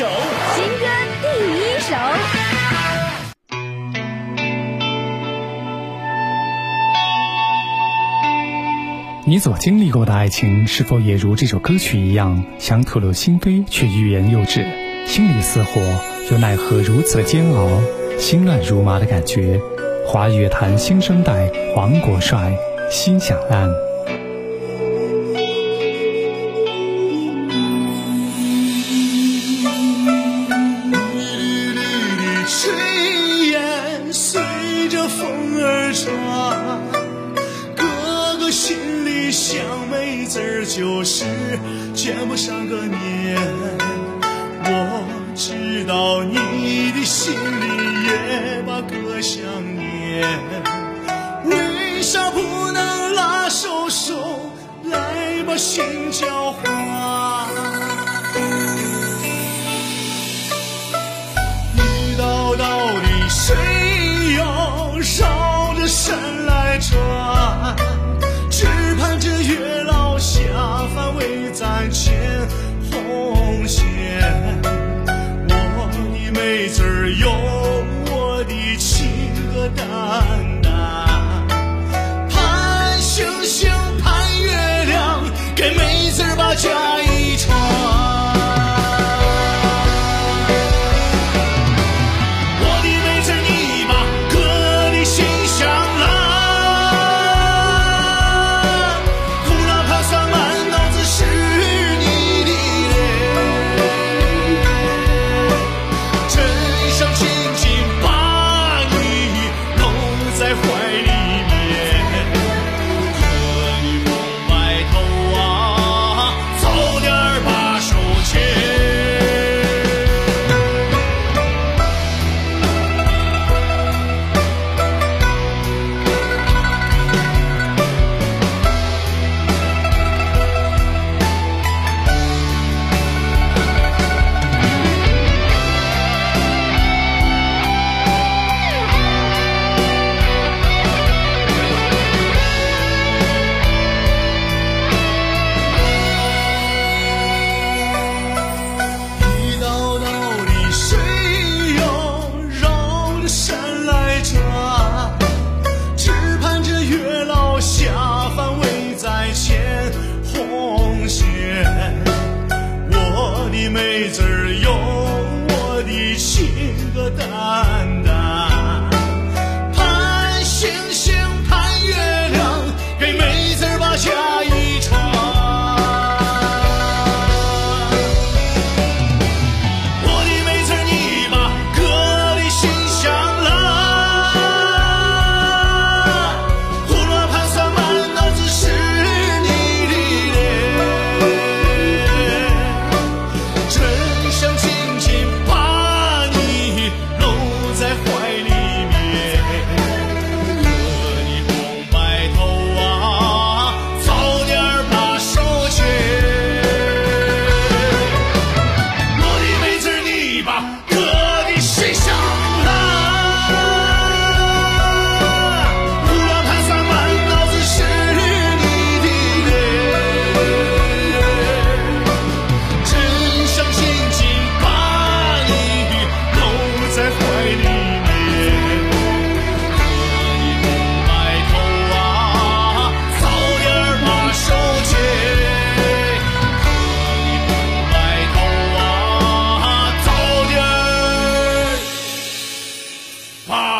首，新歌第一首。你所经历过的爱情，是否也如这首歌曲一样，想吐露心扉，却欲言又止，心里似火，又奈何如此煎熬，心乱如麻的感觉？华语乐坛新生代，王国帅，心想烂。就是见不上个面，我知道你的心里也把哥想念，为啥不能拉手手来把心交换？为咱牵红线，我的妹子儿有我的情歌单。good. Power!